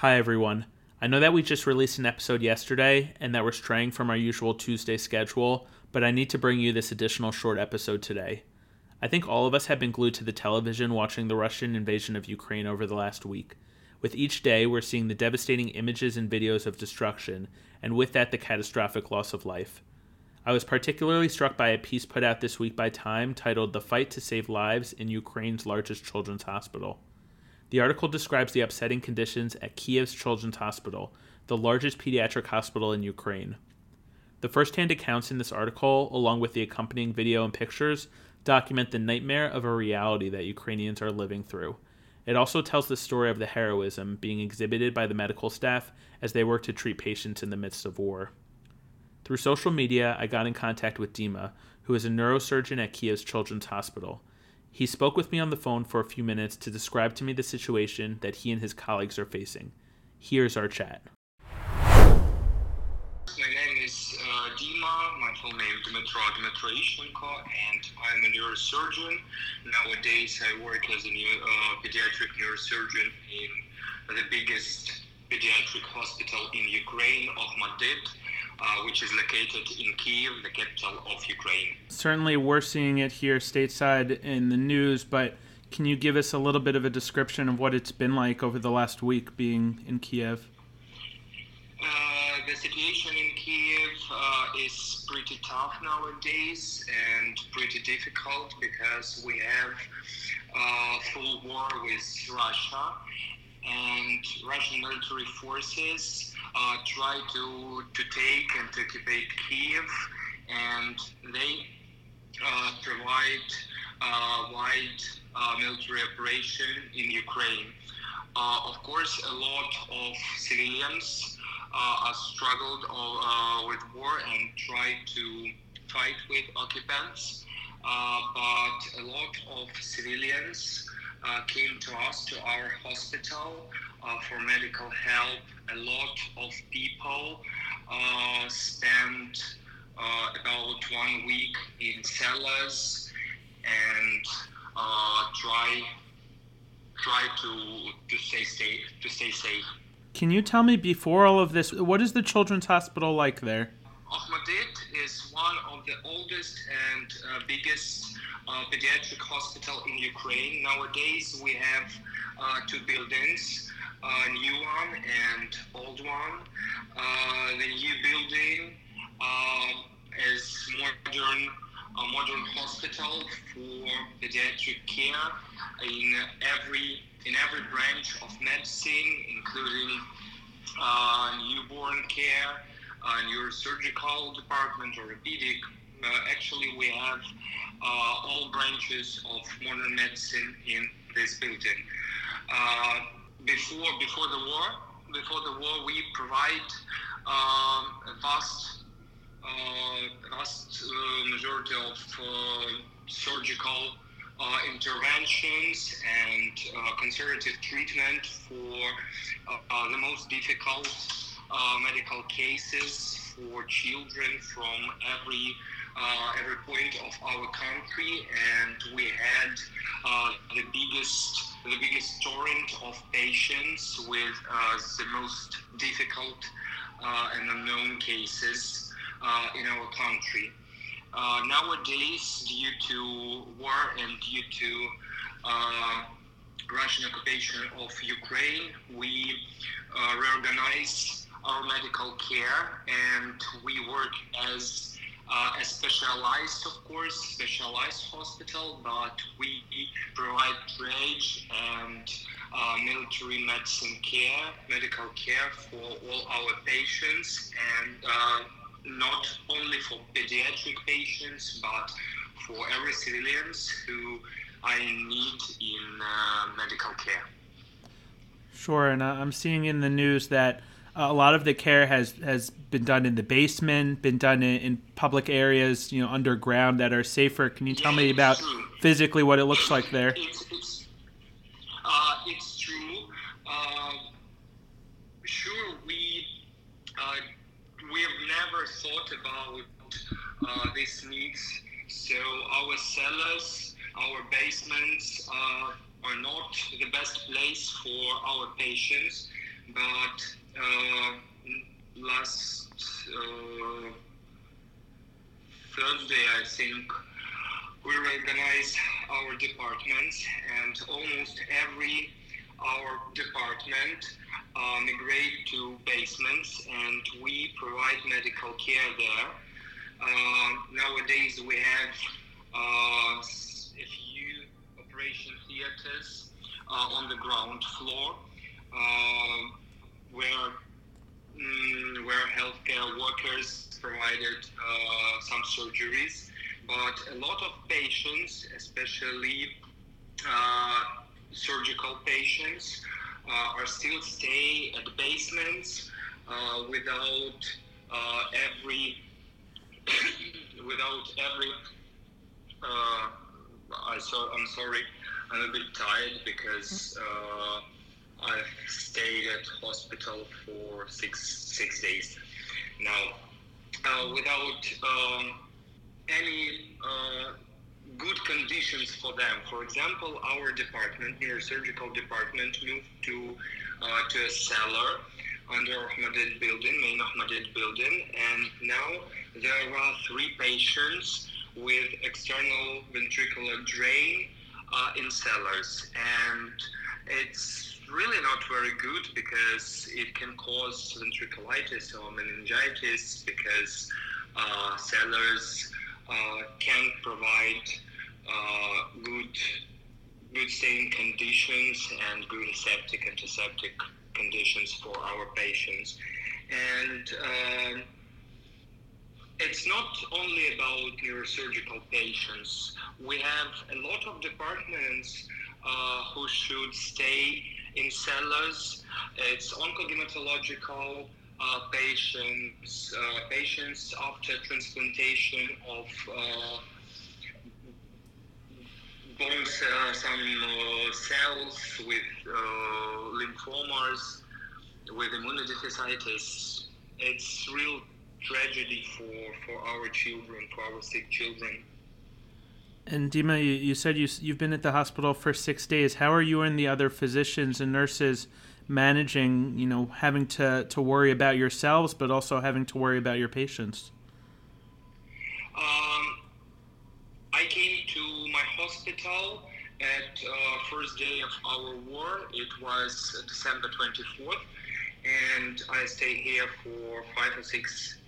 Hi, everyone. I know that we just released an episode yesterday and that we're straying from our usual Tuesday schedule, but I need to bring you this additional short episode today. I think all of us have been glued to the television watching the Russian invasion of Ukraine over the last week. With each day, we're seeing the devastating images and videos of destruction, and with that, the catastrophic loss of life. I was particularly struck by a piece put out this week by Time titled The Fight to Save Lives in Ukraine's Largest Children's Hospital. The article describes the upsetting conditions at Kiev's Children's Hospital, the largest pediatric hospital in Ukraine. The first hand accounts in this article, along with the accompanying video and pictures, document the nightmare of a reality that Ukrainians are living through. It also tells the story of the heroism being exhibited by the medical staff as they work to treat patients in the midst of war. Through social media, I got in contact with Dima, who is a neurosurgeon at Kiev's Children's Hospital. He spoke with me on the phone for a few minutes to describe to me the situation that he and his colleagues are facing. Here's our chat. My name is uh, Dima. My full name is Dmytro Dmitroishchenko, and I'm a neurosurgeon. Nowadays, I work as a new, uh, pediatric neurosurgeon in the biggest pediatric hospital in Ukraine, Okhmatdyt uh, which is located in Kiev, the capital of Ukraine. Certainly, we're seeing it here stateside in the news, but can you give us a little bit of a description of what it's been like over the last week being in Kiev? Uh, the situation in Kiev uh, is pretty tough nowadays and pretty difficult because we have uh, full war with Russia and Russian military forces uh, try to to take and to occupy Kiev, and they uh, provide uh, wide uh, military operation in Ukraine. Uh, of course, a lot of civilians uh, struggled with war and try to fight with occupants, but a lot of civilians came to us to our hospital uh, for medical help. A lot of people uh, spend uh, about one week in cellars and uh, try try to to stay safe. To stay safe. Can you tell me before all of this, what is the children's hospital like there? Is one of the oldest and uh, biggest uh, pediatric hospital in Ukraine. Nowadays, we have uh, two buildings uh, new one and old one. Uh, the new building is modern, a modern hospital for pediatric care in every in every branch of medicine, including uh, newborn care, uh, neurosurgical department, orthopedic. Uh, actually, we have all branches of modern medicine in this building before before the war. Before the war, we provide um, a vast uh, vast uh, majority of uh, surgical uh, interventions and uh, conservative treatment for uh, the most difficult medical cases for children from every every point of our country, and we had the biggest the biggest torrent of patients with uh, the most difficult uh, and unknown cases uh, in our country. Uh, nowadays, due to war and due to uh, Russian occupation of Ukraine, we uh, our medical care and we work as uh, a specialized, of course, specialized hospital, but we provide triage and uh, military medicine care, medical care for all our patients, and uh, not only for pediatric patients, but for every civilians who are in need in uh, medical care. Sure, and I'm seeing in the news that a lot of the care has has been done in the basement, been done in, in public areas, you know, underground that are safer. Can you tell yeah, me about true. physically what it looks like there? It's, it's, uh, it's true. Uh, sure, we uh, we have never thought about uh, these needs. So our cellars, our basements uh, are not the best place for our patients but uh, last uh, Thursday, I think, we reorganized our departments, and almost every our department uh, migrate to basements, and we provide medical care there. Uh, nowadays, we have uh, a few operation theaters uh, on the ground floor uh, where mm, where healthcare workers provided uh, some surgeries, but a lot of patients, especially surgical patients, are still stay at the basements without every without every. Uh, I so I'm sorry, I'm a bit tired because uh, I've stayed at hospital for six six days now, uh, without um, any uh, good conditions for them. For example, our department, neurosurgical department, moved to uh, to a cellar under Okhmatdyt building, main Okhmatdyt building, and now there are three patients with external ventricular drain uh, in cellars, and it's really not very good because it can cause ventriculitis or meningitis because uh, cellars uh, can't provide uh, good good staying conditions and good aseptic antiseptic conditions for our patients. And um, it's not only about neurosurgical patients. We have a lot of departments uh, who should stay in cellars. It's oncohematological uh, patients, uh, patients after transplantation of uh, uh, some uh, cells with lymphomas, with immunodeficiencies. It's real tragedy for, for our children, for our sick children. And Dima, you, you said you, you've been at the hospital for six days. How are you and the other physicians and nurses managing, you know, having to, to worry about yourselves, but also having to worry about your patients? Um, I came to my hospital at uh, first day of our war. It was December 24th, and I stayed here for five or six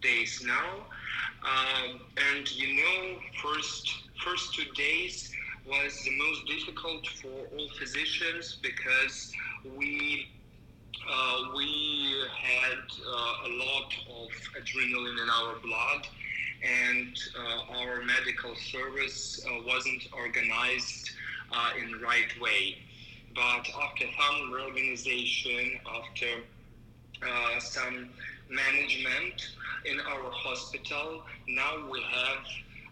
days now. Um, and you know, first first two days was the most difficult for all physicians because we uh, we had uh, a lot of adrenaline in our blood, and uh, our medical service uh, wasn't organized uh, in the right way. But after some reorganization, after uh, some management in our hospital. Now we have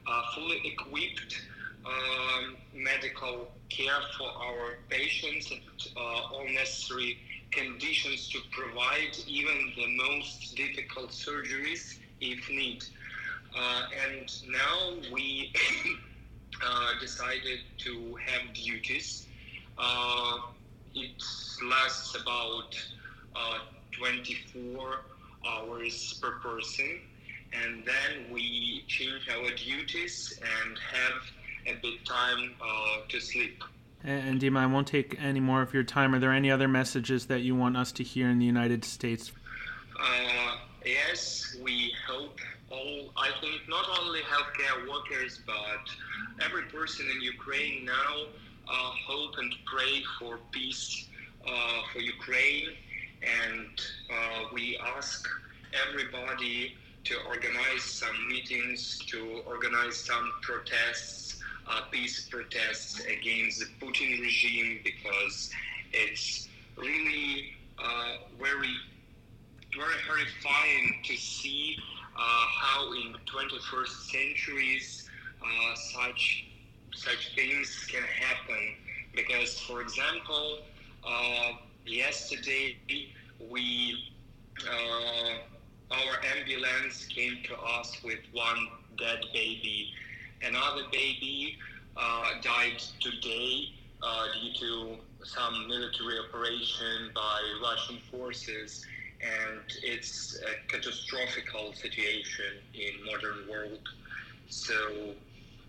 uh, fully equipped um, medical care for our patients and uh, all necessary conditions to provide even the most difficult surgeries if need. Uh, and now we uh, decided to have duties. Uh, it lasts about uh, 24 hours per person, and then we change our duties and have a bit time uh, to sleep. And Dima, I won't take any more of your time. Are there any other messages that you want us to hear in the United States? Uh, yes, we hope all, I think not only healthcare workers, but every person in Ukraine now uh, hope and pray for peace uh, for Ukraine and uh, we ask everybody to organize some meetings, to organize some protests, uh, peace protests against the Putin regime because it's really uh, very, very horrifying to see uh, how in 21st centuries uh, such such things can happen. Because, for example, uh, yesterday we uh, our ambulance came to us with one dead baby. Another baby uh, died today uh, due to some military operation by Russian forces, and it's a catastrophic situation in modern world. So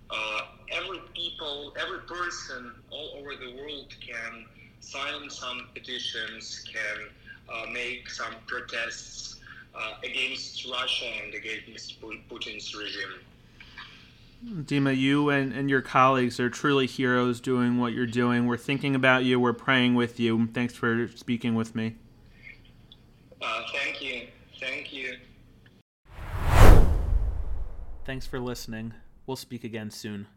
uh, every people, every person all over the world can sign some petitions, can uh, make some protests uh, against Russia and against Mr. Putin's regime. Dima, you and, and your colleagues are truly heroes doing what you're doing. We're thinking about you. We're praying with you. Thanks for speaking with me. Uh, thank you. Thank you. Thanks for listening. We'll speak again soon.